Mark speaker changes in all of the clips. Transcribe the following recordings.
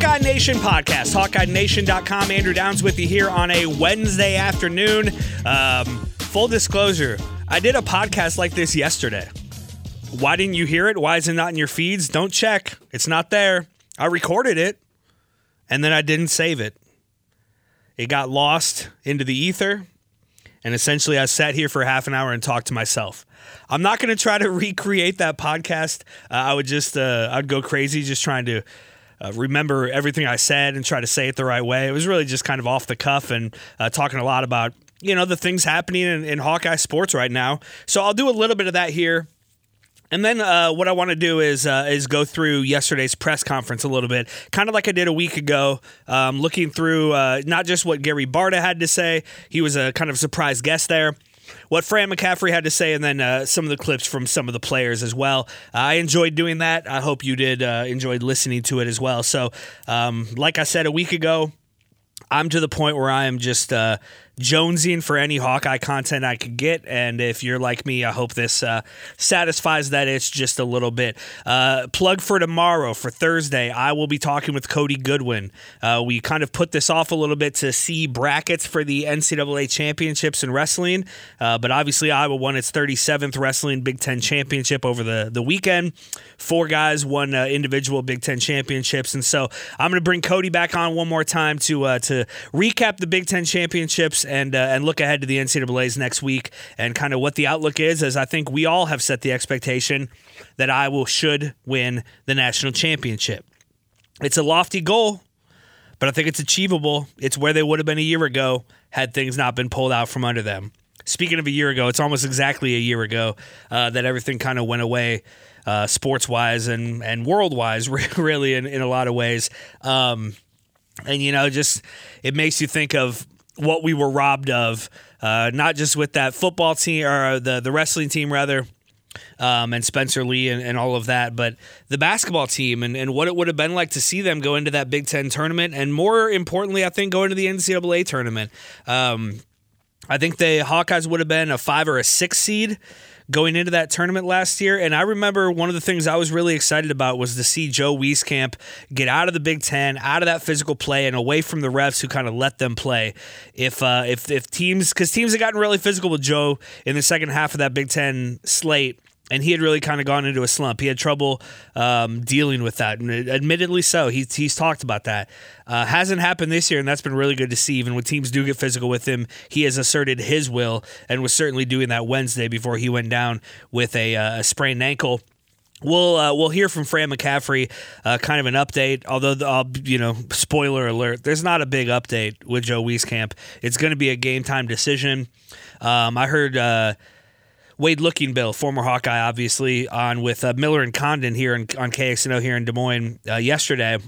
Speaker 1: Hawkeye Nation podcast, HawkeyeNation.com. Andrew Downs with you here on a Wednesday afternoon. Um, full disclosure, I did a podcast like this yesterday. Why didn't you hear it? Why is it not in your feeds? Don't check. It's not there. I recorded it and then I didn't save it. It got lost into the ether. And essentially, I sat here for half an hour and talked to myself. I'm not going to try to recreate that podcast. Uh, I would just, uh, I'd go crazy just trying to uh, remember everything I said and try to say it the right way. It was really just kind of off the cuff and uh, talking a lot about, you know, the things happening in, in Hawkeye sports right now. So I'll do a little bit of that here. And then uh, what I want to do is uh, is go through yesterday's press conference a little bit, kind of like I did a week ago, um, looking through uh, not just what Gary Barta had to say. He was a kind of surprise guest there. What Fran McCaffery had to say, and then uh, some of the clips from some of the players as well. I enjoyed doing that. I hope you did uh, enjoyed listening to it as well. So, um, like I said a week ago, I'm to the point where I am just uh, jonesing for any Hawkeye content I could get. And if you're like me, I hope this uh, satisfies that itch just a little bit. Uh, plug for tomorrow, for Thursday, I will be talking with Cody Goodwin. Uh, we kind of put this off a little bit to see brackets for the NCAA championships in wrestling. Uh, but obviously, Iowa won its 37th Wrestling Big Ten championship over the, the weekend. Four guys won uh, individual Big Ten championships. And so I'm going to bring Cody back on one more time to, uh, to recap the Big Ten championships and uh, and look ahead to the NCAA's next week and kind of what the outlook is. As I think we all have set the expectation that Iowa should win the national championship. It's a lofty goal, but I think it's achievable. It's where they would have been a year ago had things not been pulled out from under them. Speaking of a year ago, it's almost exactly a year ago uh, that everything kind of went away, uh, sports wise and and world wise, really in, in a lot of ways. Um, and you know, just it makes you think of what we were robbed of, uh, not just with that football team or the the wrestling team rather. Um, and Spencer Lee and, and all of that, but the basketball team and, and what it would have been like to see them go into that Big Ten tournament, and more importantly, I think go into the NCAA tournament. Um, I think the Hawkeyes would have been a five or a six seed going into that tournament last year. And I remember one of the things I was really excited about was to see Joe Wieskamp get out of the Big Ten, out of that physical play, and away from the refs who kind of let them play. If uh, if if teams because teams had gotten really physical with Joe in the second half of that Big Ten slate and he had really kind of gone into a slump. He had trouble um, dealing with that, and admittedly so. He's he's talked about that. Uh, hasn't happened this year, and that's been really good to see. Even when teams do get physical with him, he has asserted his will, and was certainly doing that Wednesday before he went down with a, uh, a sprained ankle. We'll uh, we'll hear from Fran McCaffery, uh, kind of an update. Although uh, you know, spoiler alert, there's not a big update with Joe Wieskamp. It's going to be a game time decision. Um, I heard. Wade Lookingbill, former Hawkeye, obviously, on with uh, Miller and Condon here in, on KXNO here in Des Moines uh, yesterday.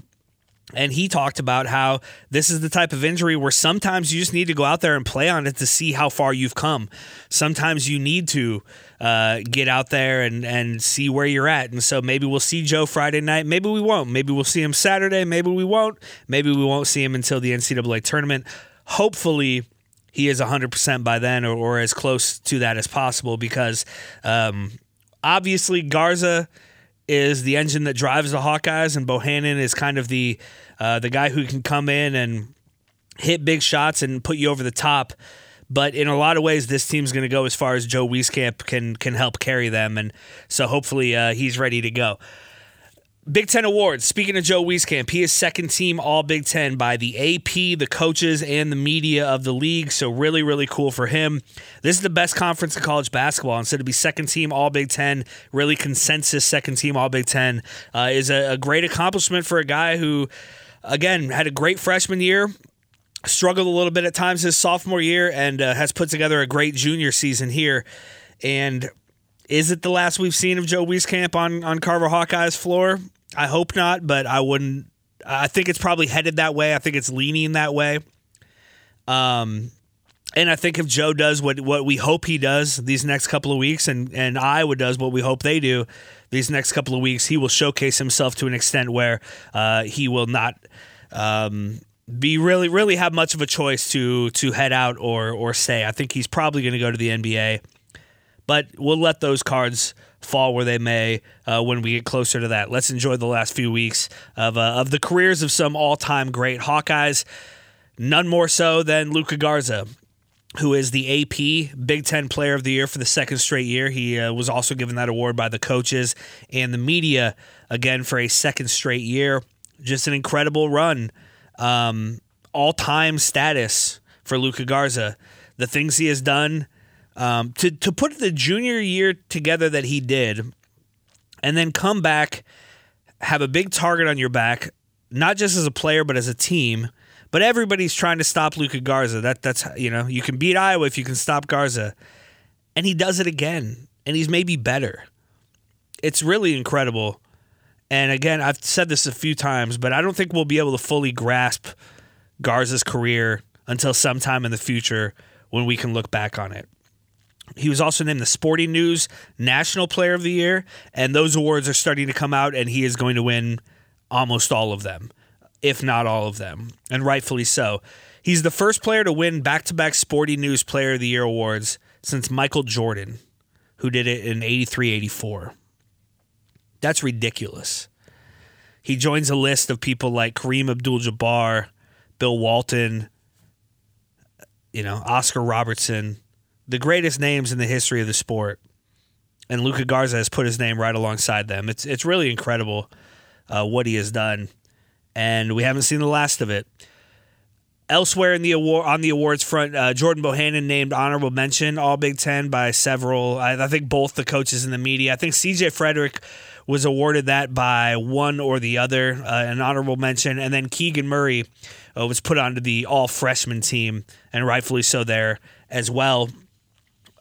Speaker 1: And he talked about how this is the type of injury where sometimes you just need to go out there and play on it to see how far you've come. Sometimes you need to uh, get out there and, and see where you're at. And so maybe we'll see Joe Friday night. Maybe we won't. Maybe we'll see him Saturday. Maybe we won't. Maybe we won't see him until the NCAA tournament. Hopefully, he is 100% by then or, or, as close to that as possible because um, obviously Garza is the engine that drives the Hawkeyes, and Bohannon is kind of the uh, the guy who can come in and hit big shots and put you over the top. But in a lot of ways, this team's going to go as far as Joe Wieskamp can can help carry them, and so hopefully uh, he's ready to go. Big Ten awards. Speaking of Joe Wieskamp, he is second team All Big Ten by the AP, the coaches, and the media of the league. So really, really cool for him. This is the best conference in college basketball, and so to be second team All Big Ten, really consensus second team All Big Ten, uh, is a, a great accomplishment for a guy who, again, had a great freshman year struggled a little bit at times his sophomore year and uh, has put together a great junior season here. And is it the last we've seen of Joe Wieskamp on on Carver Hawkeye's floor? I hope not, but I wouldn't. I think it's probably headed that way. I think it's leaning that way. Um, and I think if Joe does what what we hope he does these next couple of weeks, and and Iowa does what we hope they do these next couple of weeks, he will showcase himself to an extent where uh, he will not. Um, be really really have much of a choice to to head out or or stay. I think he's probably going to go to the NBA, but we'll let those cards fall where they may uh, when we get closer to that. Let's enjoy the last few weeks of uh, of the careers of some all time great Hawkeyes. None more so than Luka Garza. Who is the AP Big Ten Player of the Year for the second straight year? He uh, was also given that award by the coaches and the media again for a second straight year. Just an incredible run um, all time status for Luka Garza. The things he has done um, to to put the junior year together that he did, and then come back, have a big target on your back, not just as a player but as a team. But everybody's trying to stop Luka Garza. That that's you know you can beat Iowa if you can stop Garza, and he does it again, and he's maybe better. It's really incredible. And again, I've said this a few times, but I don't think we'll be able to fully grasp Garza's career until sometime in the future when we can look back on it. He was also named the Sporting News National Player of the Year, and those awards are starting to come out, and he is going to win almost all of them, if not all of them, and rightfully so. He's the first player to win back to back Sporting News Player of the Year awards since Michael Jordan, who did it in 83 84. That's ridiculous. He joins a list of people like Kareem Abdul Jabbar, Bill Walton, you know, Oscar Robertson, the greatest names in the history of the sport. And Luka Garza has put his name right alongside them. It's it's really incredible uh, what he has done, and we haven't seen the last of it. Elsewhere in the award on the awards front, uh, Jordan Bohannon named honorable mention All Big Ten by several. I, I think both the coaches and the media. I think C.J. Frederick was awarded that by one or the other, uh, an honorable mention, and then Keegan Murray uh, was put onto the All Freshman team, and rightfully so there as well.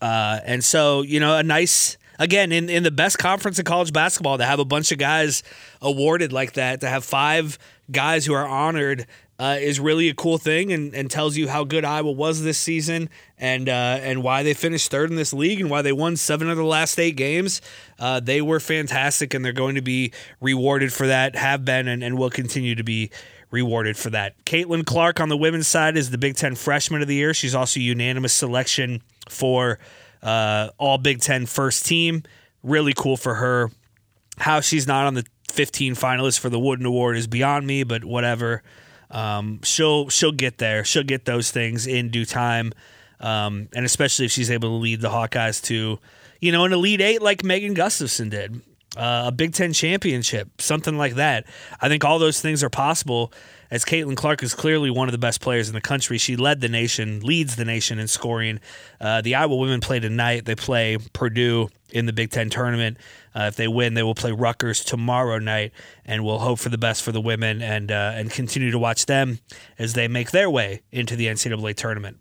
Speaker 1: Uh, and so you know a nice again in, in the best conference in college basketball to have a bunch of guys awarded like that to have five guys who are honored uh, is really a cool thing and, and tells you how good Iowa was this season and uh, and why they finished third in this league and why they won seven of the last eight games. Uh, they were fantastic and they're going to be rewarded for that, have been and, and will continue to be rewarded for that. Caitlin Clark on the women's side is the Big Ten Freshman of the Year. She's also unanimous selection for uh, all Big Ten first team. Really cool for her. How she's not on the 15 finalists for the Wooden Award is beyond me, but whatever. Um, she'll she'll get there. She'll get those things in due time, um, and especially if she's able to lead the Hawkeyes to, you know, an elite eight like Megan Gustafson did, uh, a Big Ten championship, something like that. I think all those things are possible. As Caitlin Clark is clearly one of the best players in the country, she led the nation, leads the nation in scoring. Uh, the Iowa women play tonight. They play Purdue in the Big Ten tournament. Uh, if they win, they will play Rutgers tomorrow night, and we'll hope for the best for the women and uh, and continue to watch them as they make their way into the NCAA tournament.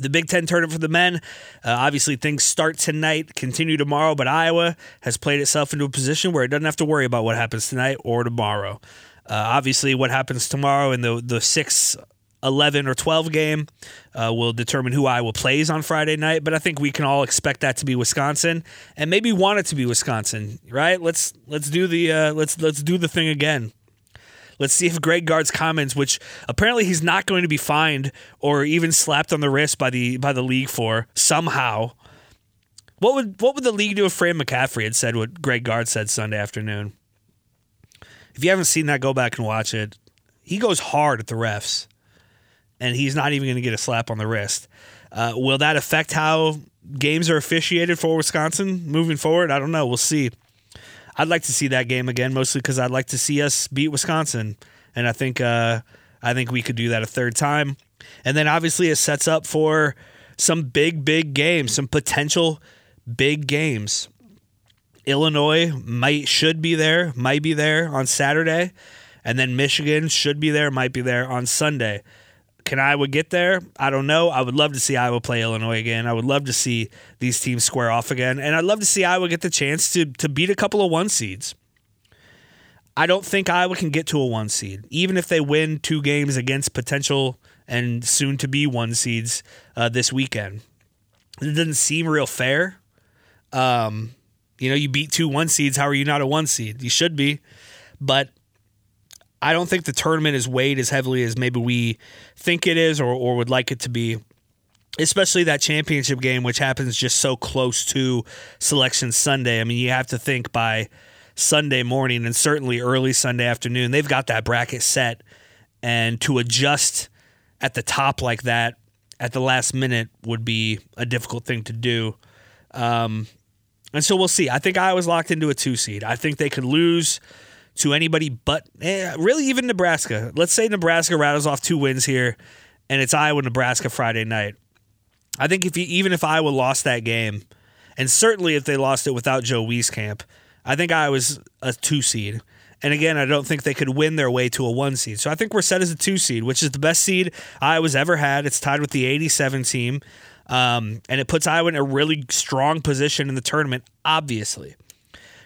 Speaker 1: The Big Ten tournament for the men, uh, obviously things start tonight, continue tomorrow, but Iowa has played itself into a position where it doesn't have to worry about what happens tonight or tomorrow. Uh, obviously, what happens tomorrow in the the six 11 or 12 game uh, will determine who Iowa plays on Friday night. But I think we can all expect that to be Wisconsin, and maybe want it to be Wisconsin, right? Let's let's do the uh, let's let's do the thing again. Let's see if Greg Gard's comments, which apparently he's not going to be fined or even slapped on the wrist by the by the league for somehow. What would what would the league do if Fran McCaffery had said what Greg Gard said Sunday afternoon? If you haven't seen that, go back and watch it. He goes hard at the refs, and he's not even going to get a slap on the wrist. Uh, will that affect how games are officiated for Wisconsin moving forward? I don't know. We'll see. I'd like to see that game again, mostly because I'd like to see us beat Wisconsin, and I think uh, I think we could do that a third time. And then obviously it sets up for some big, big games, some potential big games. Illinois might should be there, might be there on Saturday, and then Michigan should be there, might be there on Sunday. Can Iowa get there? I don't know. I would love to see Iowa play Illinois again. I would love to see these teams square off again, and I'd love to see Iowa get the chance to to beat a couple of one seeds. I don't think Iowa can get to a one seed, even if they win two games against potential and soon to be one seeds uh, this weekend. It doesn't seem real fair. Um, you know, you beat two one seeds. How are you not a one seed? You should be. But I don't think the tournament is weighed as heavily as maybe we think it is or, or would like it to be. Especially that championship game, which happens just so close to Selection Sunday. I mean, you have to think by Sunday morning and certainly early Sunday afternoon, they've got that bracket set. And to adjust at the top like that at the last minute would be a difficult thing to do. Um, and so we'll see. I think Iowa locked into a two seed. I think they could lose to anybody but eh, really even Nebraska. Let's say Nebraska rattles off two wins here, and it's Iowa Nebraska Friday night. I think if you, even if Iowa lost that game, and certainly if they lost it without Joe Wieskamp, I think I was a two seed. And again, I don't think they could win their way to a one seed. So I think we're set as a two seed, which is the best seed Iowa's ever had. It's tied with the 87 team. Um, and it puts Iowa in a really strong position in the tournament, obviously.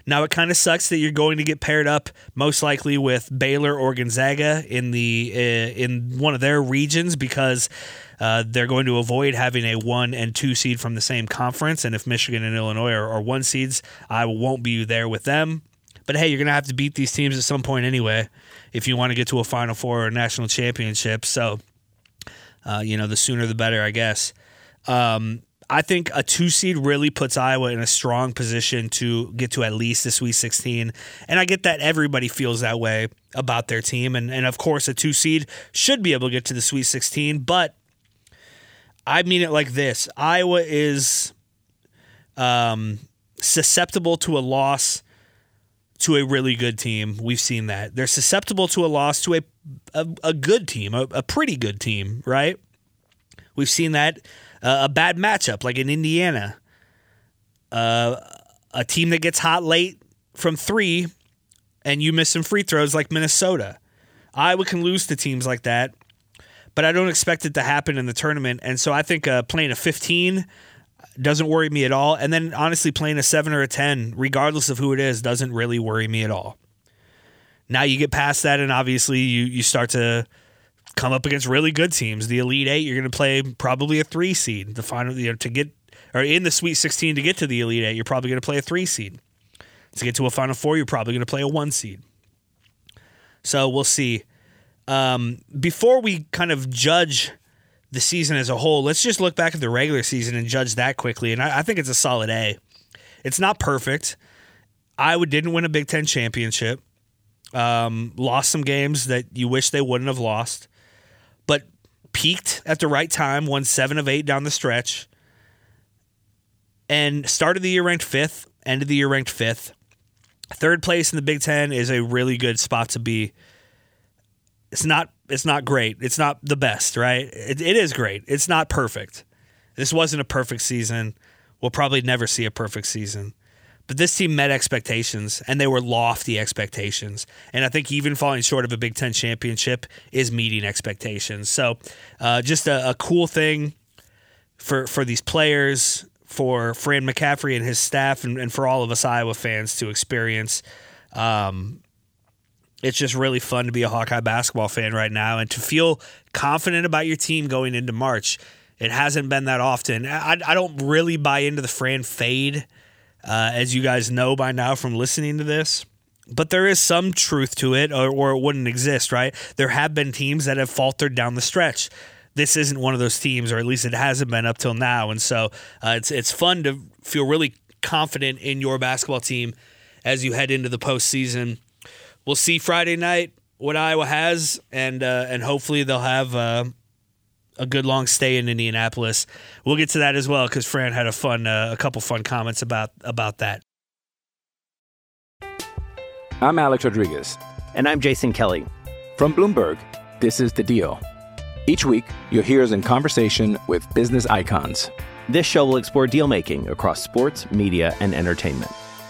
Speaker 1: Now it kind of sucks that you're going to get paired up most likely with Baylor or Gonzaga in the uh, in one of their regions because uh, they're going to avoid having a one and two seed from the same conference. And if Michigan and Illinois are, are one seeds, I won't be there with them. But hey, you're going to have to beat these teams at some point anyway if you want to get to a Final Four or a national championship. So, uh, you know, the sooner the better, I guess. Um, I think a two seed really puts Iowa in a strong position to get to at least the Sweet 16. And I get that everybody feels that way about their team. And, and of course, a two seed should be able to get to the Sweet 16. But I mean it like this Iowa is um, susceptible to a loss to a really good team. We've seen that. They're susceptible to a loss to a, a, a good team, a, a pretty good team, right? We've seen that uh, a bad matchup like in Indiana, uh, a team that gets hot late from three, and you miss some free throws like Minnesota. Iowa can lose to teams like that, but I don't expect it to happen in the tournament. And so I think uh, playing a 15 doesn't worry me at all. And then honestly, playing a seven or a 10, regardless of who it is, doesn't really worry me at all. Now you get past that, and obviously you you start to come up against really good teams. The Elite Eight, you're going to play probably a three seed. The final, you know, to get or in the Sweet 16 to get to the Elite Eight, you're probably going to play a three seed. To get to a Final Four, you're probably going to play a one seed. So we'll see. Um, before we kind of judge the season as a whole, let's just look back at the regular season and judge that quickly. And I, I think it's a solid A. It's not perfect. Iowa didn't win a Big Ten championship. Um, lost some games that you wish they wouldn't have lost peaked at the right time, won seven of eight down the stretch, and started the year ranked fifth, ended the year ranked fifth. Third place in the Big Ten is a really good spot to be. It's not it's not great. It's not the best, right? It, it is great. It's not perfect. This wasn't a perfect season. We'll probably never see a perfect season. But this team met expectations, and they were lofty expectations. And I think even falling short of a Big Ten championship is meeting expectations. So, uh, just a, a cool thing for for these players, for Fran McCaffery and his staff, and, and for all of us Iowa fans to experience. Um, it's just really fun to be a Hawkeye basketball fan right now and to feel confident about your team going into March. It hasn't been that often. I, I don't really buy into the Fran fade uh, as you guys know by now from listening to this. But there is some truth to it, or, or it wouldn't exist, right? There have been teams that have faltered down the stretch. this isn't one of those teams, or at least it hasn't been up till now. And so uh, it's it's fun to feel really confident in your basketball team as you head into the postseason. We'll see Friday night what Iowa has, and uh, and hopefully they'll have uh, a good long stay in Indianapolis. We'll get to that as well because Fran had a fun uh, a couple fun comments about about that.
Speaker 2: I'm Alex Rodriguez.
Speaker 3: And I'm Jason Kelly.
Speaker 2: From Bloomberg, this is The Deal. Each week, you'll hear us in conversation with business icons.
Speaker 3: This show will explore deal making across sports, media, and entertainment.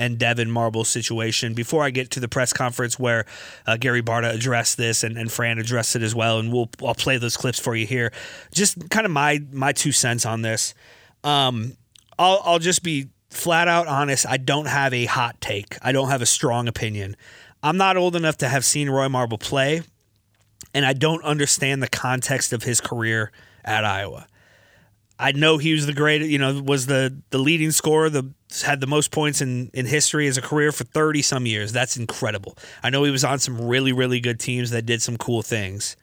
Speaker 1: and Devin Marble situation, before I get to the press conference where uh, Gary Barta addressed this and, and Fran addressed it as well, and we'll I'll play those clips for you here. Just kind of my my two cents on this. Um, I'll I'll just be flat out honest. I don't have a hot take. I don't have a strong opinion. I'm not old enough to have seen Roy Marble play, and I don't understand the context of his career at Iowa. I know he was the great, you know, was the the leading scorer, the had the most points in in history as a career for 30 some years. That's incredible. I know he was on some really really good teams that did some cool things.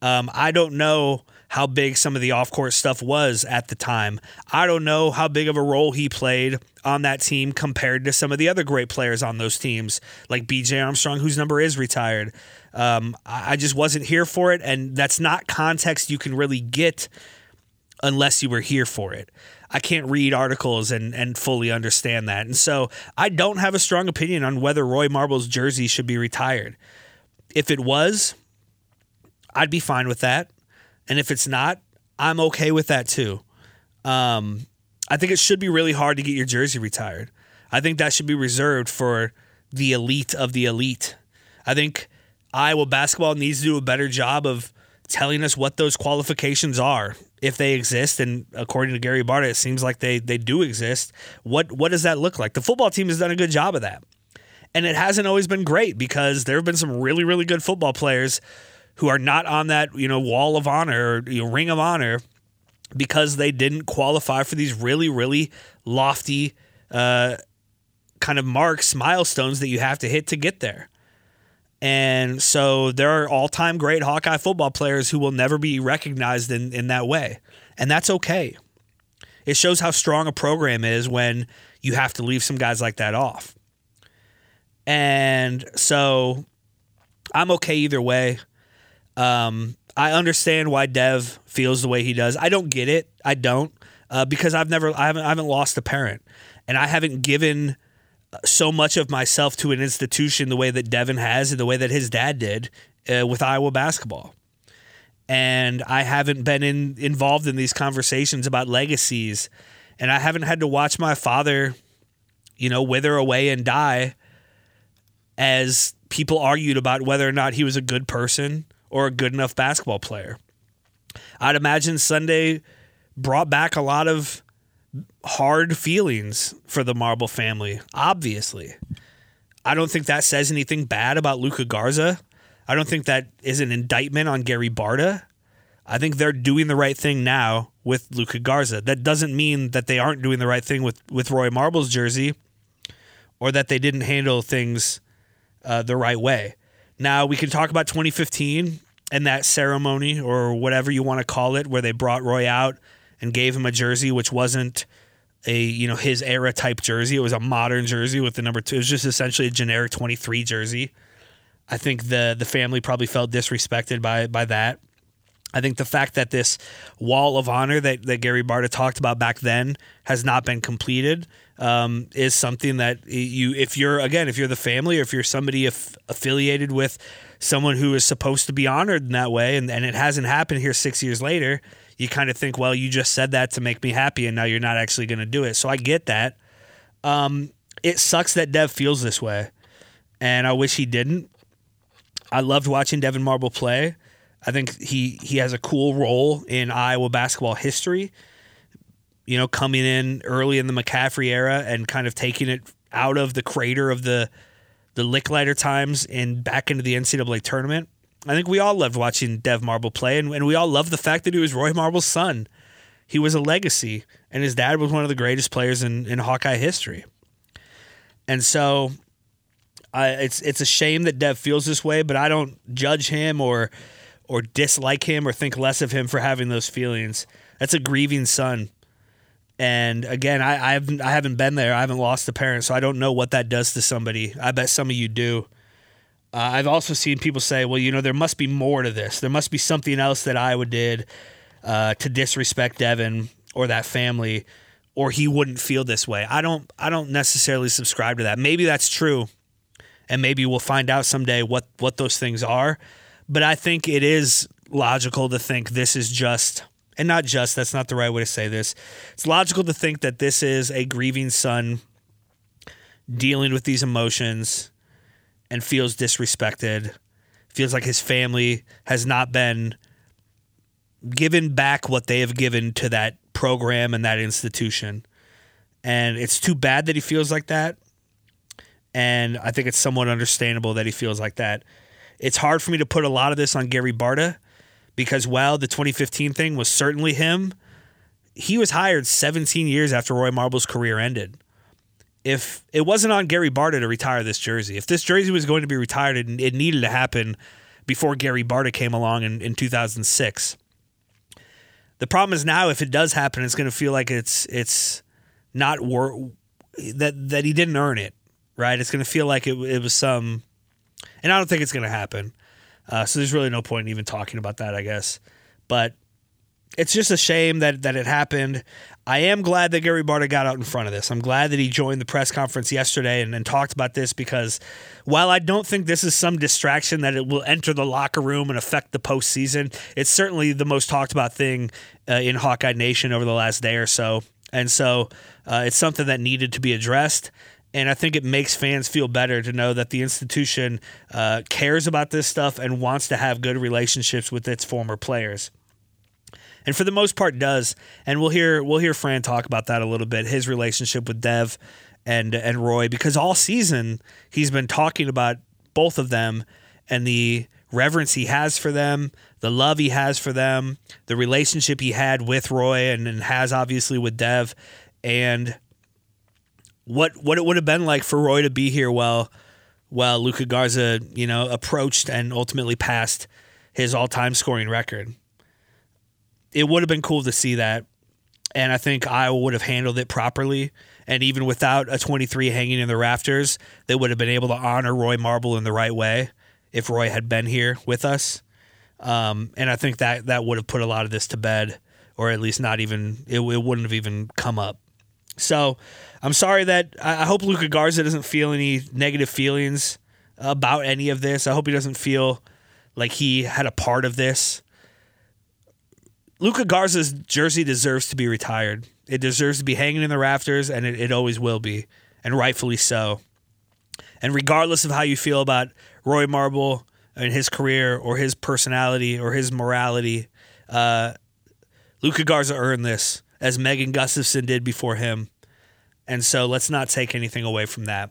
Speaker 1: Um, I don't know how big some of the off court stuff was at the time. I don't know how big of a role he played on that team compared to some of the other great players on those teams, like BJ Armstrong, whose number is retired. Um, I I just wasn't here for it, and that's not context you can really get unless you were here for it. I can't read articles and, and fully understand that. And so I don't have a strong opinion on whether Roy Marble's jersey should be retired. If it was, I'd be fine with that. And if it's not, I'm okay with that too. Um, I think it should be really hard to get your jersey retired. I think that should be reserved for the elite of the elite. I think Iowa basketball needs to do a better job of telling us what those qualifications are, if they exist. And according to Gary Barta, it seems like they they do exist. What what does that look like? The football team has done a good job of that, and it hasn't always been great because there have been some really really good football players who are not on that you know wall of honor or you know, ring of honor because they didn't qualify for these really really lofty uh, kind of marks milestones that you have to hit to get there. And so there are all time great Hawkeye football players who will never be recognized in, in that way. And that's okay. It shows how strong a program is when you have to leave some guys like that off. And so I'm okay either way. Um, I understand why Dev feels the way he does. I don't get it. I don't uh, because I've never I haven't I haven't lost a parent, and I haven't given so much of myself to an institution the way that Devin has and the way that his dad did uh, with Iowa basketball. And I haven't been in, involved in these conversations about legacies. And I haven't had to watch my father, you know, wither away and die as people argued about whether or not he was a good person or a good enough basketball player. I'd imagine Sunday brought back a lot of hard feelings for the Marble family, obviously. I don't think that says anything bad about Luka Garza. I don't think that is an indictment on Gary Barta. I think they're doing the right thing now with Luka Garza. That doesn't mean that they aren't doing the right thing with, with Roy Marble's jersey or that they didn't handle things uh, the right way. Now, we can talk about 2015 and that ceremony or whatever you want to call it, where they brought Roy out and gave him a jersey which wasn't a you know his era type jersey. It was a modern jersey with the number two. It was just essentially a generic 23 jersey. I think the the family probably felt disrespected by by that. I think the fact that this wall of honor that, that Gary Barta talked about back then has not been completed um, is something that you, if you're again, if you're the family or if you're somebody aff- affiliated with someone who is supposed to be honored in that way, and, and it hasn't happened here six years later, you kind of think, well, you just said that to make me happy, and now you're not actually going to do it. So I get that. Um, it sucks that Dev feels this way, and I wish he didn't. I loved watching Devin Marble play. I think he he has a cool role in Iowa basketball history. you know, coming in early in the McCaffery era and kind of taking it out of the crater of the the Lickliter times and back into the NCAA tournament. I think we all loved watching Dev Marble play, and, and we all loved the fact that he was Roy Marble's son. He was a legacy, and his dad was one of the greatest players in, in Hawkeye history. And so I, it's it's a shame that Dev feels this way, but I don't judge him or or dislike him or think less of him for having those feelings. That's a grieving son. And again, I, I haven't I haven't been there. I haven't lost a parent, so I don't know what that does to somebody. I bet some of you do. Uh, I've also seen people say, "Well, you know, there must be more to this. There must be something else that Iowa did uh, to disrespect Devin or that family, or he wouldn't feel this way." I don't. I don't necessarily subscribe to that. Maybe that's true, and maybe we'll find out someday what what those things are. But I think it is logical to think this is just and not just, that's not the right way to say this. It's logical to think that this is a grieving son dealing with these emotions and feels disrespected, feels like his family has not been given back what they have given to that program and that institution. And it's too bad that he feels like that. And I think it's somewhat understandable that he feels like that. It's hard for me to put a lot of this on Gary Barta because while the 2015 thing was certainly him, he was hired 17 years after Roy Marble's career ended. If it wasn't on Gary Barta to retire this jersey, if this jersey was going to be retired, it, it needed to happen before Gary Barta came along in, in 2006. The problem is now, if it does happen, it's going to feel like it's it's not wor- that that he didn't earn it, right? It's going to feel like it, it was some, and I don't think it's going to happen. Uh, so there's really no point in even talking about that, I guess. But it's just a shame that that it happened. I am glad that Gary Barta got out in front of this. I'm glad that he joined the press conference yesterday and, and, talked about this because while I don't think this is some distraction that it will enter the locker room and affect the postseason, it's certainly the most talked about thing uh, in Hawkeye Nation over the last day or so. And so uh, it's something that needed to be addressed. And I think it makes fans feel better to know that the institution uh, cares about this stuff and wants to have good relationships with its former players. And for the most part, does. And we'll hear we'll hear Fran talk about that a little bit. His relationship with Dev and and Roy, because all season he's been talking about both of them and the reverence he has for them, the love he has for them, the relationship he had with Roy and, and has obviously with Dev, and what what it would have been like for Roy to be here while while Luka Garza, you know, approached and ultimately passed his all-time scoring record. It would have been cool to see that. And I think Iowa would have handled it properly. And even without a 23 hanging in the rafters, they would have been able to honor Roy Marble in the right way if Roy had been here with us. Um, and I think that that would have put a lot of this to bed, or at least not even, it, it wouldn't have even come up. So I'm sorry that I hope Luka Garza doesn't feel any negative feelings about any of this. I hope he doesn't feel like he had a part of this. Luka Garza's jersey deserves to be retired. It deserves to be hanging in the rafters, and it, it always will be, and rightfully so. And regardless of how you feel about Roy Marble and his career, or his personality, or his morality, uh, Luka Garza earned this as Megan Gustafson did before him. And so let's not take anything away from that.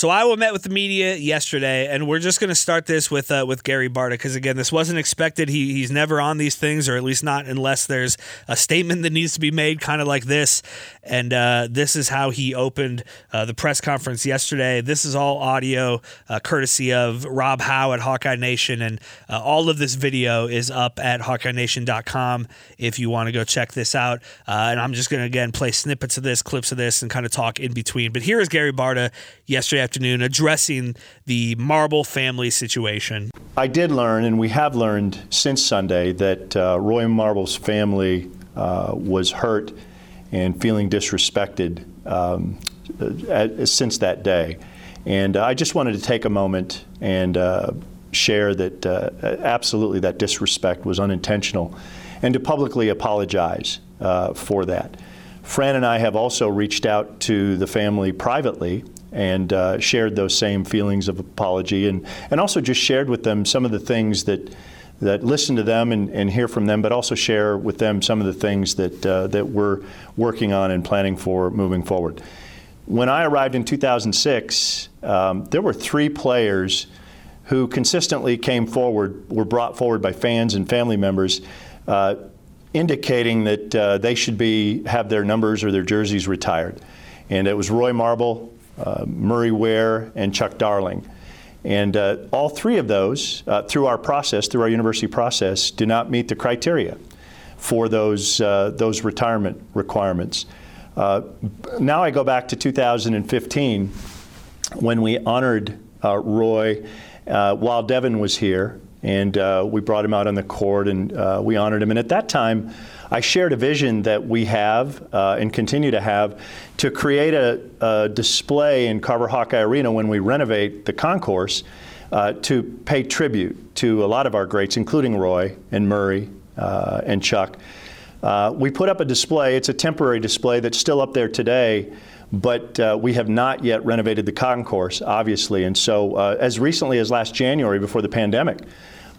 Speaker 1: So Iowa met with the media yesterday, and we're just going to start this with uh, with Gary Barta because again, this wasn't expected. He he's never on these things, or at least not unless there's a statement that needs to be made, kind of like this. And uh, this is how he opened uh, the press conference yesterday. This is all audio, uh, courtesy of Rob Howe at Hawkeye Nation, and uh, all of this video is up at HawkeyeNation.com if you want to go check this out. Uh, and I'm just going to again play snippets of this, clips of this, and kind of talk in between. But here is Gary Barta yesterday afternoon addressing the Marble family situation.
Speaker 4: I did learn, and we have learned since Sunday, that uh, Roy Marble's family uh, was hurt and feeling disrespected um, at, since that day. And I just wanted to take a moment and uh, share that uh, absolutely that disrespect was unintentional and to publicly apologize uh, for that. Fran and I have also reached out to the family privately and uh, shared those same feelings of apology and, and also just shared with them some of the things that that listen to them and, and hear from them, but also share with them some of the things that uh, that we're working on and planning for moving forward. When I arrived in 2006, um, there were three players who consistently came forward, were brought forward by fans and family members, uh, indicating that uh, they should be have their numbers or their jerseys retired. And it was Roy Marble, Murray Wier, and Chuck Darling. And uh, all three of those, uh, through our process, through our university process, do not meet the criteria for those, uh, those retirement requirements. Uh, now I go back to 2015 when we honored uh, Roy uh, while Devin was here, and we brought him out on the court and we honored him. And at that time, I shared a vision that we have uh, and continue to have to create a, a, display in Carver Hawkeye Arena when we renovate the concourse uh, to pay tribute to a lot of our greats, including Roy and Murray uh, and Chuck. Uh, we put up a display. It's a temporary display that's still up there today, but uh, we have not yet renovated the concourse, obviously. And so, uh, as recently as last January, before the pandemic,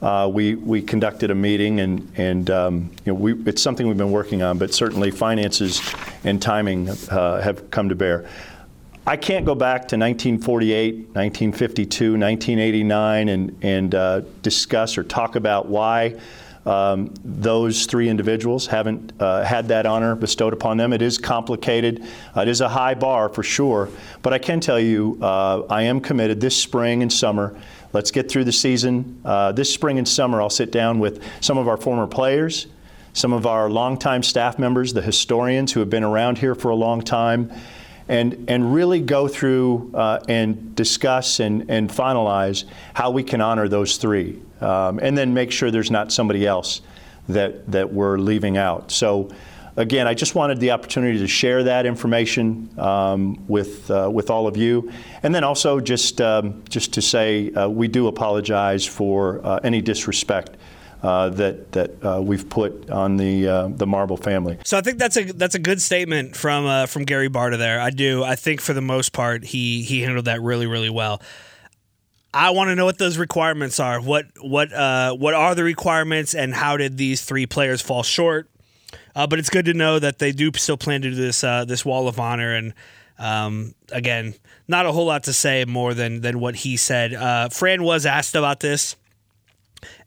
Speaker 4: uh, we, we conducted a meeting, and, and um, you know, we, it's something we've been working on, but certainly finances and timing uh, have come to bear. I can't go back to 1948, 1952, 1989 and, and uh, discuss or talk about why um, those three individuals haven't uh, had that honor bestowed upon them. It is complicated. Uh, it is a high bar for sure. But I can tell you, uh, I am committed this spring and summer Let's get through the season. Uh, this spring and summer, I'll sit down with some of our former players, some of our longtime staff members, the historians who have been around here for a long time, and, and really go through uh, and discuss and, and finalize how we can honor those three. Um, and then make sure there's not somebody else that, that we're leaving out. So again, I just wanted the opportunity to share that information um, with uh, with all of you, and then also just um, just to say uh, we do apologize for uh, any disrespect. Uh, that that uh, we've put on the uh, the Marble family.
Speaker 1: So I think that's a that's a good statement from from Gary Barta there. I do. I think for the most part he he handled that really really well. I want to know what those requirements are. What what uh, what are the requirements, and how did these three players fall short? Uh, but it's good to know that they do still plan to do this uh, this wall of honor. And um, again, not a whole lot to say more than than what he said. Uh, Fran was asked about this.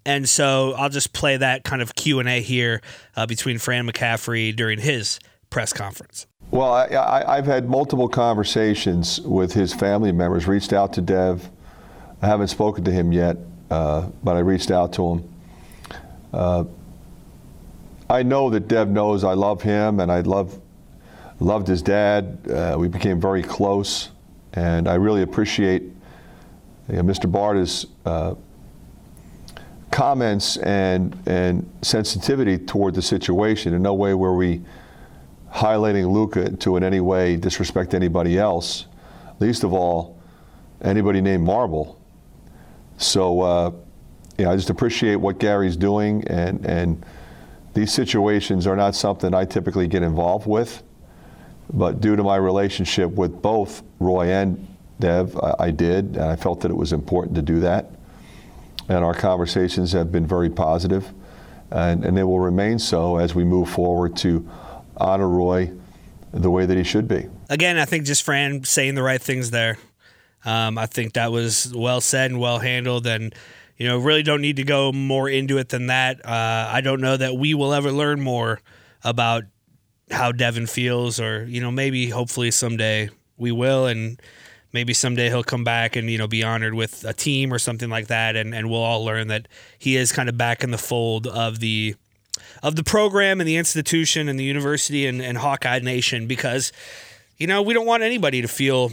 Speaker 1: And so I'll just play that kind of Q and A here uh, between Fran McCaffery during his press conference.
Speaker 5: Well, I, have had multiple conversations with his family members. Reached out to Dev. I haven't spoken to him yet, uh, but I reached out to him. Uh, I know that Dev knows I love him and I love loved his dad. Uh, we became very close, and I really appreciate you know, Mr. Barta's uh, comments and and sensitivity toward the situation. In no way were we highlighting Luka to in any way disrespect anybody else, least of all anybody named Marble. So, uh, I just appreciate what Gary's doing and and these situations are not something I typically get involved with, but due to my relationship with both Roy and Dev, I, I did, and I felt that it was important to do that. And our conversations have been very positive, and, and they will remain so as we move forward to honor Roy the way that he should be.
Speaker 1: Again, I think just Fran saying the right things there. Um, I think that was well said and well handled, and you know, really don't need to go more into it than that. Uh, I don't know that we will ever learn more about how Devin feels, or you know, maybe hopefully someday we will, and maybe someday he'll come back and you know be honored with a team or something like that, and and we'll all learn that he is kind of back in the fold of the of the program and the institution and the university and, and Hawkeye Nation because you know we don't want anybody to feel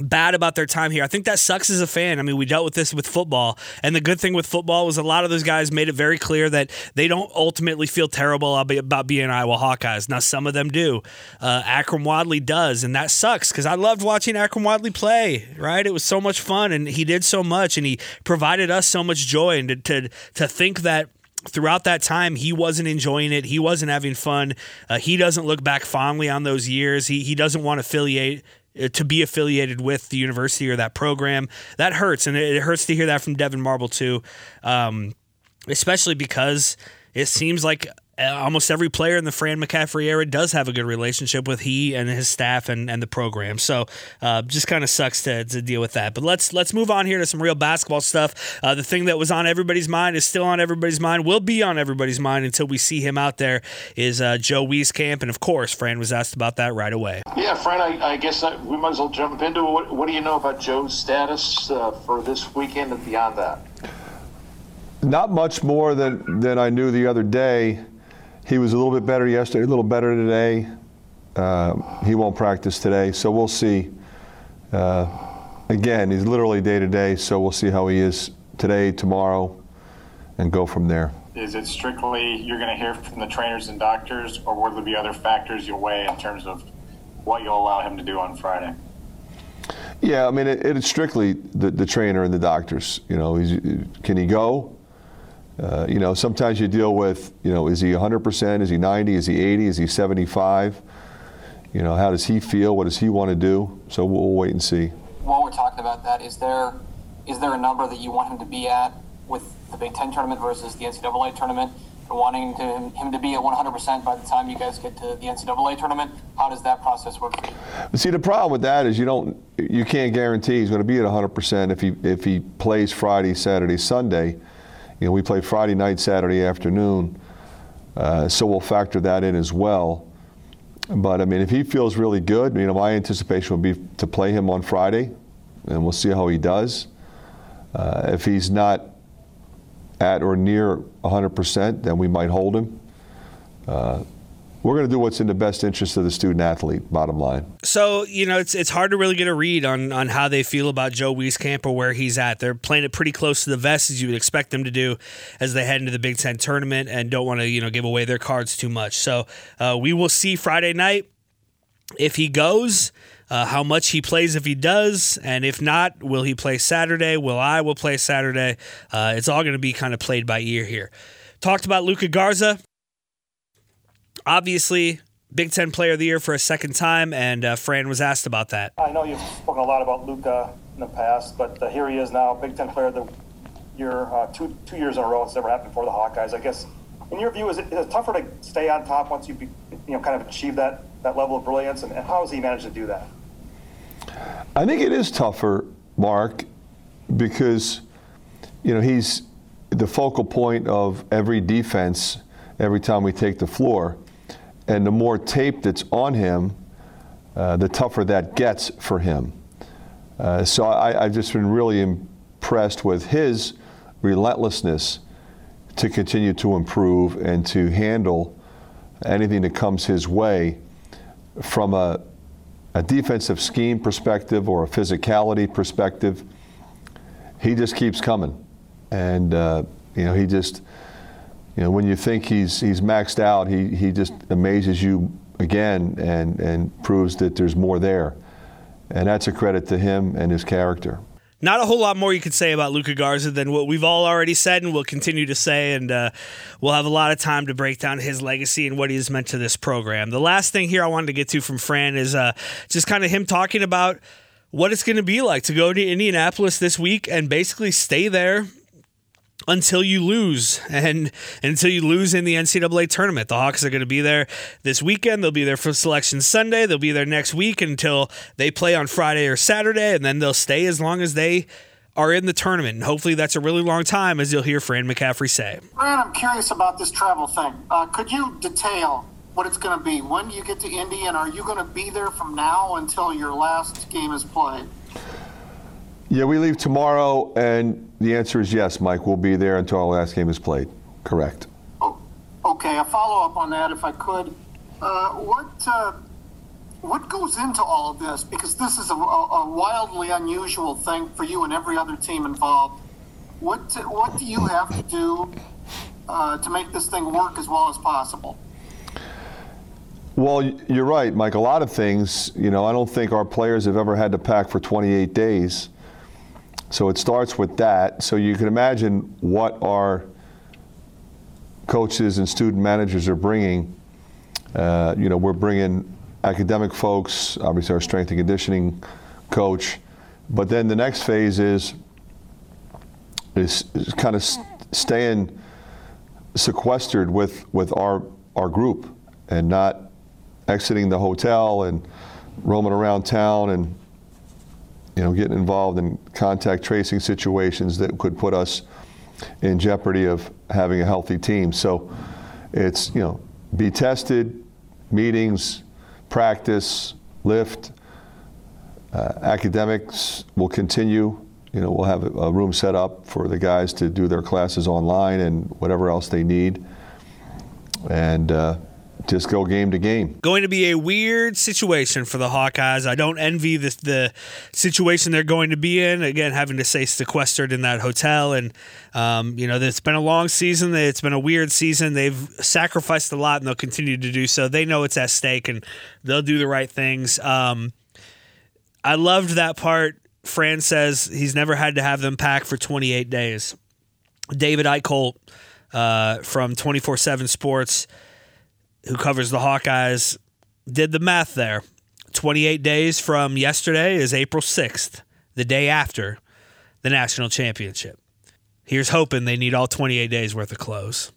Speaker 1: bad about their time here. I think that sucks as a fan. I mean, we dealt with this with football, and the good thing with football was a lot of those guys made it very clear that they don't ultimately feel terrible about being Iowa Hawkeyes. Now, some of them do. Uh, Akrum Wadley does, and that sucks because I loved watching Akrum Wadley play. Right, it was so much fun, and he did so much, and he provided us so much joy. And to to, to think that throughout that time he wasn't enjoying it he wasn't having fun uh, he doesn't look back fondly on those years he, he doesn't want to affiliate to be affiliated with the university or that program. That hurts, and it hurts to hear that from Devin Marble too. Um, especially because it seems like uh, almost every player in the Fran McCaffery era does have a good relationship with he and his staff and, and the program. So uh, just kind of sucks to, to deal with that. But let's let's move on here to some real basketball stuff. Uh, the thing that was on everybody's mind is still on everybody's mind. Will be on everybody's mind until we see him out there. Is uh, Joe Wieskamp, and of course, Fran was asked about that right away.
Speaker 6: Yeah, Fran, I, I guess I, we might as well jump into it. What, what do you know about Joe's status uh, for this weekend and beyond that?
Speaker 5: Not much more than than I knew the other day. He was a little bit better yesterday, a little better today. Uh, he won't practice today, so we'll see. Uh, again, he's literally day to day, so we'll see how he is today, tomorrow, and go from there.
Speaker 6: Is it strictly you're going to hear from the trainers and doctors, or will there be other factors you'll weigh in terms of what you'll allow him to do on Friday?
Speaker 5: Yeah, I mean, it, it's strictly the, the trainer and the doctors. You know, can he go? Uh, you know, sometimes you deal with, you know, is he 100%? Is he 90? Is he 80? Is he 75? You know, how does he feel? What does he want to do? So we'll wait and see.
Speaker 7: While we're talking about that, is there is there a number that you want him to be at with the Big Ten tournament versus the NCAA tournament? And wanting to, him to be at 100% by the time you guys get to the NCAA tournament, how does that process work for you?
Speaker 5: See, the problem with that is you don't, you can't guarantee he's going to be at 100% if he if he plays Friday, Saturday, Sunday you know, we play Friday night, Saturday afternoon, uh, so we'll factor that in as well. But I mean, if he feels really good, you know, my anticipation would be to play him on Friday, and we'll see how he does. Uh, if he's not at or near 100%, then we might hold him. Uh, we're going to do what's in the best interest of the student athlete. Bottom line.
Speaker 1: So you know, it's it's hard to really get a read on on how they feel about Joe Wieskamp or where he's at. They're playing it pretty close to the vest as you would expect them to do as they head into the Big Ten tournament and don't want to you know give away their cards too much. So uh, we will see Friday night if he goes. Uh, how much he plays if he does, and if not, will he play Saturday? Will I will play Saturday? Uh, it's all going to be kind of played by ear here. Talked about Luka Garza obviously Big Ten Player of the Year for a second time, and uh, Fran was asked about that.
Speaker 8: I know you've spoken a lot about Luka in the past, but uh, here he is now, Big Ten Player of the Year, uh, two two years in a row. It's never happened for the Hawkeyes. I guess, in your view, is it, is it tougher to stay on top once you be, you know kind of achieve that that level of brilliance, and, and how has he managed to do that?
Speaker 5: I think it is tougher, Mark, because you know he's the focal point of every defense every time we take the floor and the more tape that's on him, uh, the tougher that gets for him. Uh, so I, have just been really impressed with his relentlessness to continue to improve and to handle anything that comes his way from a, a defensive scheme perspective or a physicality perspective. He just keeps coming. And, uh, you know, he just you know, when you think he's he's maxed out, he he just amazes you again and and proves that there's more there, and that's a credit to him and his character.
Speaker 1: Not a whole lot more you could say about Luka Garza than what we've all already said and will continue to say, and uh, we'll have a lot of time to break down his legacy and what he has meant to this program. The last thing here I wanted to get to from Fran is uh, just kind of him talking about what it's going to be like to go to Indianapolis this week and basically stay there until you lose and, until you lose in the NCAA tournament. The Hawks are going to be there this weekend. They'll be there for selection Sunday. They'll be there next week until they play on Friday or Saturday, and then they'll stay as long as they are in the tournament. And hopefully that's a really long time, as you'll hear Fran McCaffery say.
Speaker 9: Fran, I'm curious about this travel thing. Uh, could you detail what it's going to be? When do you get to Indy, and are you going to be there from now until your last game is played?
Speaker 5: Yeah, we leave tomorrow, and the answer is yes, Mike. We'll be there until our last game is played. Correct.
Speaker 9: Oh, okay, a follow up on that, if I could. Uh, what uh, what goes into all of this? Because this is a, a, wildly unusual thing for you and every other team involved. What what do you have to do uh, to make this thing work as well as possible?
Speaker 5: Well, you're right, Mike. A lot of things, you know, I don't think our players have ever had to pack for 28 days. So it starts with that. So you can imagine what our coaches and student managers are bringing. Uh, you know, we're bringing academic folks, obviously our strength and conditioning coach, but then the next phase is is, is kind of staying sequestered with, with our, our group and not exiting the hotel and roaming around town and you know getting involved in contact tracing situations that could put us in jeopardy of having a healthy team. So it's you know be tested, meetings, practice, lift. Uh, academics will continue. You know, we'll have a room set up for the guys to do their classes online and whatever else they need. And uh, just go game to game.
Speaker 1: Going to be a weird situation for the Hawkeyes. I don't envy the, the situation they're going to be in. Again, having to stay sequestered in that hotel. And, um, you know, it's been a long season. It's been a weird season. They've sacrificed a lot and they'll continue to do so. They know it's at stake and they'll do the right things. Um, I loved that part. Fran says he's never had to have them pack for 28 days. David Eickholt uh, from 24 7 Sports who covers the Hawkeyes, did the math there. 28 days from yesterday is April 6th, the day after the national championship. Here's hoping they need all 28 days worth of clothes.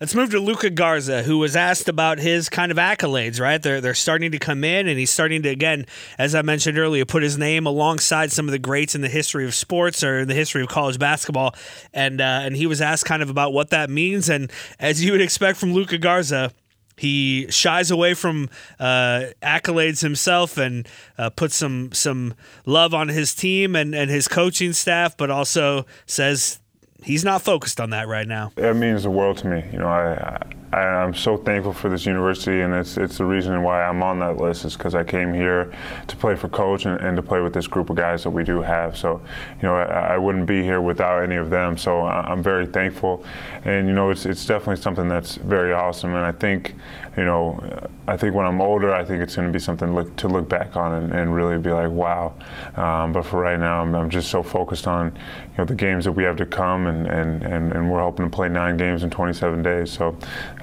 Speaker 1: Let's move to Luka Garza, who was asked about his kind of accolades, right? They're, they're starting to come in, and he's starting to, again, as I mentioned earlier, put his name alongside some of the greats in the history of sports or the history of college basketball. And, uh, and he was asked kind of about what that means. And as you would expect from Luka Garza, he shies away from uh, accolades himself and uh, puts some some love on his team and, and his coaching staff, but also says he's not focused on that right now.
Speaker 10: It means the world to me. You know, I, I am so thankful for this university, and it's it's the reason why I'm on that list is because I came here to play for coach and, and, to play with this group of guys that we do have. So, you know, I, I, wouldn't be here without any of them. So I'm very thankful, and you know, it's it's definitely something that's very awesome. And I think, you know, I think when I'm older, I think it's going to be something look, to look back on and, and really be like, wow. Um, but for right now, I'm, I'm, just so focused on, you know, the games that we have to come, and, and, and, and we're hoping to play nine games in 27 days. So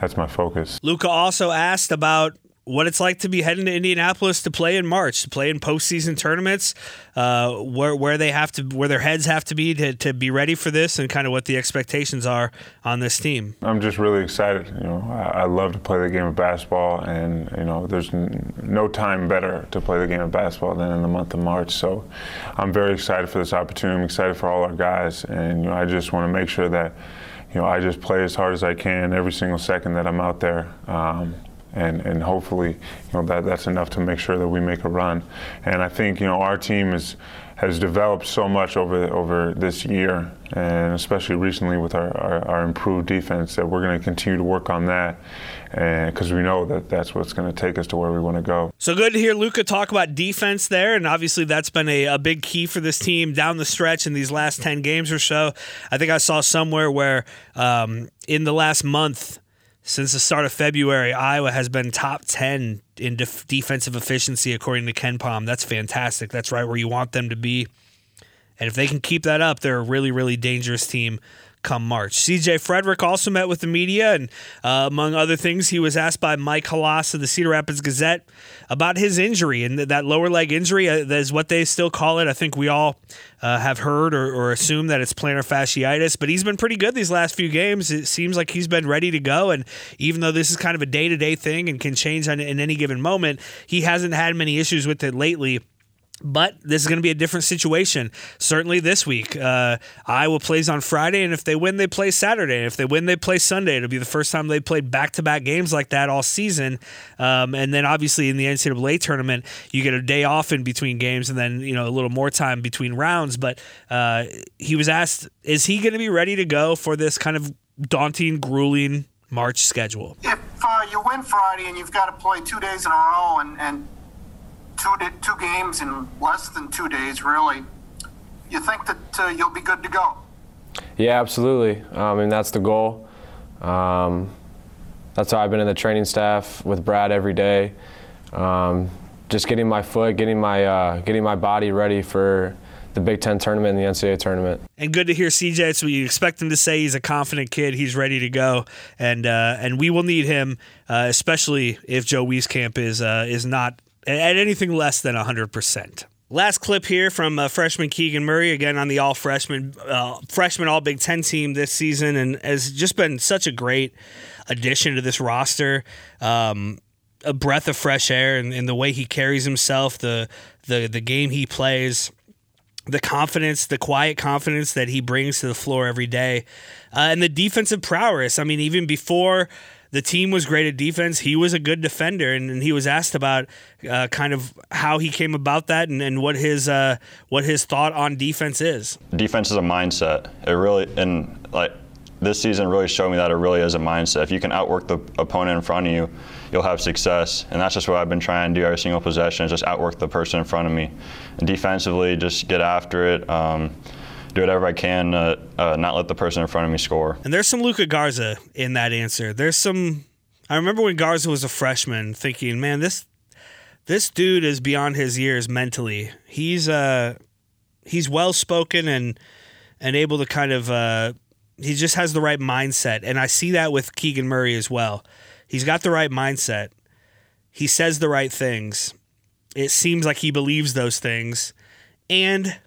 Speaker 10: that's my focus.
Speaker 1: Luka also asked about what it's like to be heading to Indianapolis to play in March, to play in postseason tournaments, uh, where where they have to, where their heads have to be to, to be ready for this, and kind of what the expectations are on this team.
Speaker 10: I'm just really excited. You know, I, I love to play the game of basketball, and you know, there's n- no time better to play the game of basketball than in the month of March. So, I'm very excited for this opportunity. I'm excited for all our guys, and you know, I just want to make sure that you know, I just play as hard as I can every single second that I'm out there. Um, and, and hopefully, you know, that, that's enough to make sure that we make a run. And I think, you know, our team is, has developed so much over, over this year, and especially recently with our, our, our improved defense, that we're going to continue to work on that because we know that that's what's going to take us to where we want to go.
Speaker 1: So good to hear Luka talk about defense there, and obviously that's been a, a big key for this team down the stretch in these last ten games or so. I think I saw somewhere where um, in the last month since the start of February, Iowa has been top 10 in def- defensive efficiency, according to KenPom. That's fantastic. That's right where you want them to be. And if they can keep that up, they're a really, really dangerous team come March. CJ Fredrick also met with the media, and uh, among other things, he was asked by Mike Hlas of the Cedar Rapids Gazette about his injury and that lower leg injury. Uh, is what they still call it. I think we all uh, have heard or, or assume that it's plantar fasciitis, but he's been pretty good these last few games. It seems like he's been ready to go, and even though this is kind of a day to day thing and can change on, in any given moment, he hasn't had many issues with it lately. But this is going to be a different situation. Certainly this week, uh, Iowa plays on Friday, and if they win, they play Saturday. And if they win, they play Sunday. It'll be the first time they played back-to-back games like that all season. Um, and then obviously in the NCAA tournament, you get a day off in between games, and then you know a little more time between rounds. But uh, he was asked, is he going to be ready to go for this kind of daunting, grueling March schedule?
Speaker 9: If uh, you win Friday and you've got to play two days in a row and, and two two games in less than two days, really, you think that uh, you'll be good to go?
Speaker 11: Yeah, absolutely. I mean, that's the goal. Um, that's how I've been in the training staff with Brad every day. Um, just getting my foot, getting my uh, getting my body ready for the Big Ten tournament and the NCAA tournament.
Speaker 1: And good to hear CJ. It's what you expect him to say. He's a confident kid. He's ready to go, and uh, and we will need him, uh, especially if Joe Wieskamp is uh, is not at anything less than 100%. Last clip here from uh, freshman Keegan Murray again on the all freshman uh, freshman all Big Ten team this season, and has just been such a great addition to this roster. Um, a breath of fresh air in, in the way he carries himself, the the the game he plays, the confidence, the quiet confidence that he brings to the floor every day, uh, and the defensive prowess. I mean, even before the team was great at defense. He was a good defender, and, and he was asked about uh, kind of how he came about that and, and what his uh, what his thought on defense is.
Speaker 12: Defense is a mindset. It really and like this season really showed me that it really is a mindset. If you can outwork the opponent in front of you, you'll have success. And that's just what I've been trying to do every single possession is just outwork the person in front of me. And defensively, just get after it. Um, do whatever I can uh, not let the person in front of me score.
Speaker 1: And there's some Luka Garza in that answer. There's some. I remember when Garza was a freshman, thinking, "Man, this this dude is beyond his years mentally. He's uh he's well spoken and and able to kind of uh, he just has the right mindset. And I see that with Keegan Murray as well. He's got the right mindset. He says the right things. It seems like he believes those things. And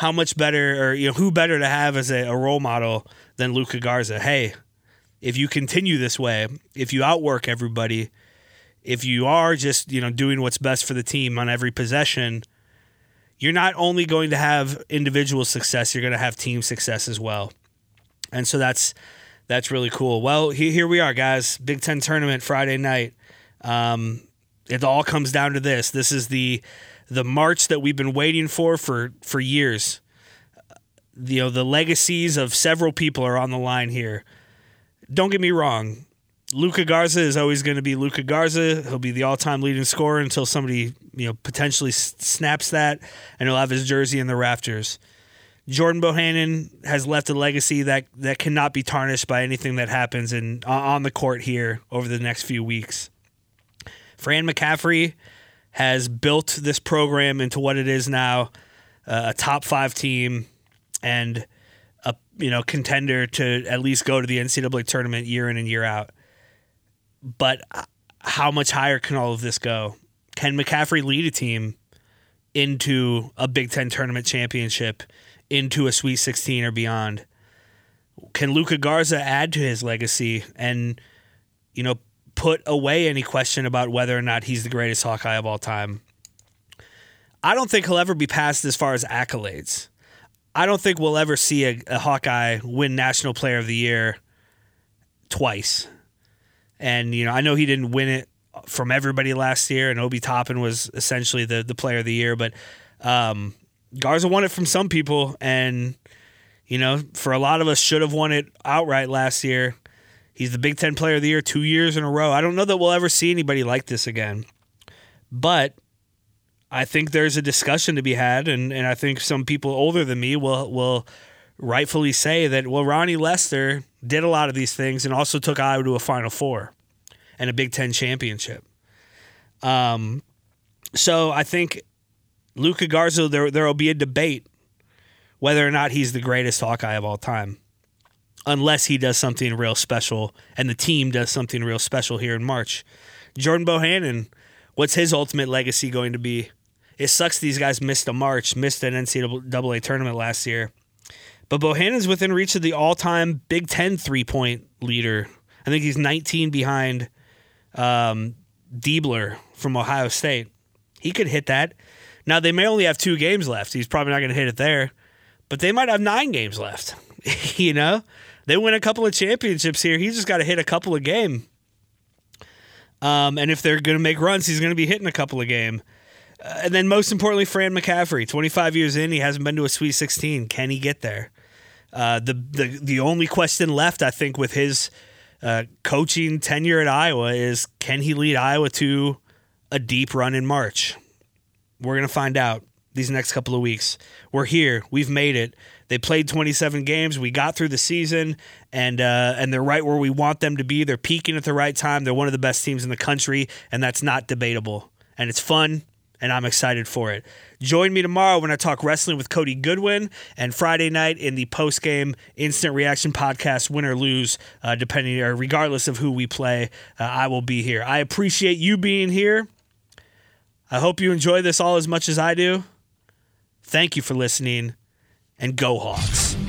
Speaker 1: how much better or you know who better to have as a, a role model than Luka Garza? Hey, if you continue this way, if you outwork everybody, if you are just you know doing what's best for the team on every possession, you're not only going to have individual success, you're going to have team success as well. And so that's that's really cool. Well, here we are, guys. Big Ten tournament Friday night. Um, it all comes down to this. This is the the march that we've been waiting for for for years. You know, the legacies of several people are on the line here. Don't get me wrong. Luka Garza is always going to be Luka Garza. He'll be the all-time leading scorer until somebody, you know, potentially snaps that and he'll have his jersey in the rafters. Jordan Bohannon has left a legacy that that cannot be tarnished by anything that happens in on the court here over the next few weeks. Fran McCaffery has built this program into what it is now, uh, a top five team, and a you know contender to at least go to the NCAA tournament year in and year out. But how much higher can all of this go? Can McCaffery lead a team into a Big Ten tournament championship, into a Sweet 16 or beyond? Can Luka Garza add to his legacy and you know put away any question about whether or not he's the greatest Hawkeye of all time. I don't think he'll ever be passed as far as accolades. I don't think we'll ever see a, a Hawkeye win National Player of the Year twice. And, you know, I know he didn't win it from everybody last year, and Obi Toppin was essentially the, the player of the year, but um, Garza won it from some people, and, you know, for a lot of us, should have won it outright last year. He's the Big Ten Player of the Year two years in a row. I don't know that we'll ever see anybody like this again, but I think there's a discussion to be had, and, and I think some people older than me will will rightfully say that well, Ronnie Lester did a lot of these things and also took Iowa to a Final Four and a Big Ten championship. Um, so I think Luka Garza, there there will be a debate whether or not he's the greatest Hawkeye of all time unless he does something real special and the team does something real special here in March. Jordan Bohannon, what's his ultimate legacy going to be? It sucks these guys missed a March, missed an NCAA tournament last year. But Bohannon's within reach of the all time Big Ten three point leader. I think he's 19 behind um, Diebler from Ohio State. He could hit that. Now, they may only have two games left. He's probably not going to hit it there, but they might have nine games left. you know? They win a couple of championships here. He's just got to hit a couple of game. Um, and if they're going to make runs, he's going to be hitting a couple of game. Uh, and then most importantly, Fran McCaffery, 25 years in, he hasn't been to a Sweet 16. Can he get there? Uh, the, the the only question left, I think, with his uh, coaching tenure at Iowa is can he lead Iowa to a deep run in March? We're going to find out these next couple of weeks. We're here. We've made it. They played 27 games. We got through the season, and uh, and they're right where we want them to be. They're peaking at the right time. They're one of the best teams in the country, and that's not debatable. And it's fun, and I'm excited for it. Join me tomorrow when I talk wrestling with Cody Goodwin, and Friday night in the post game instant reaction podcast, win or lose, uh, depending or regardless of who we play. Uh, I will be here. I appreciate you being here. I hope you enjoy this all as much as I do. Thank you for listening, and go Hawks.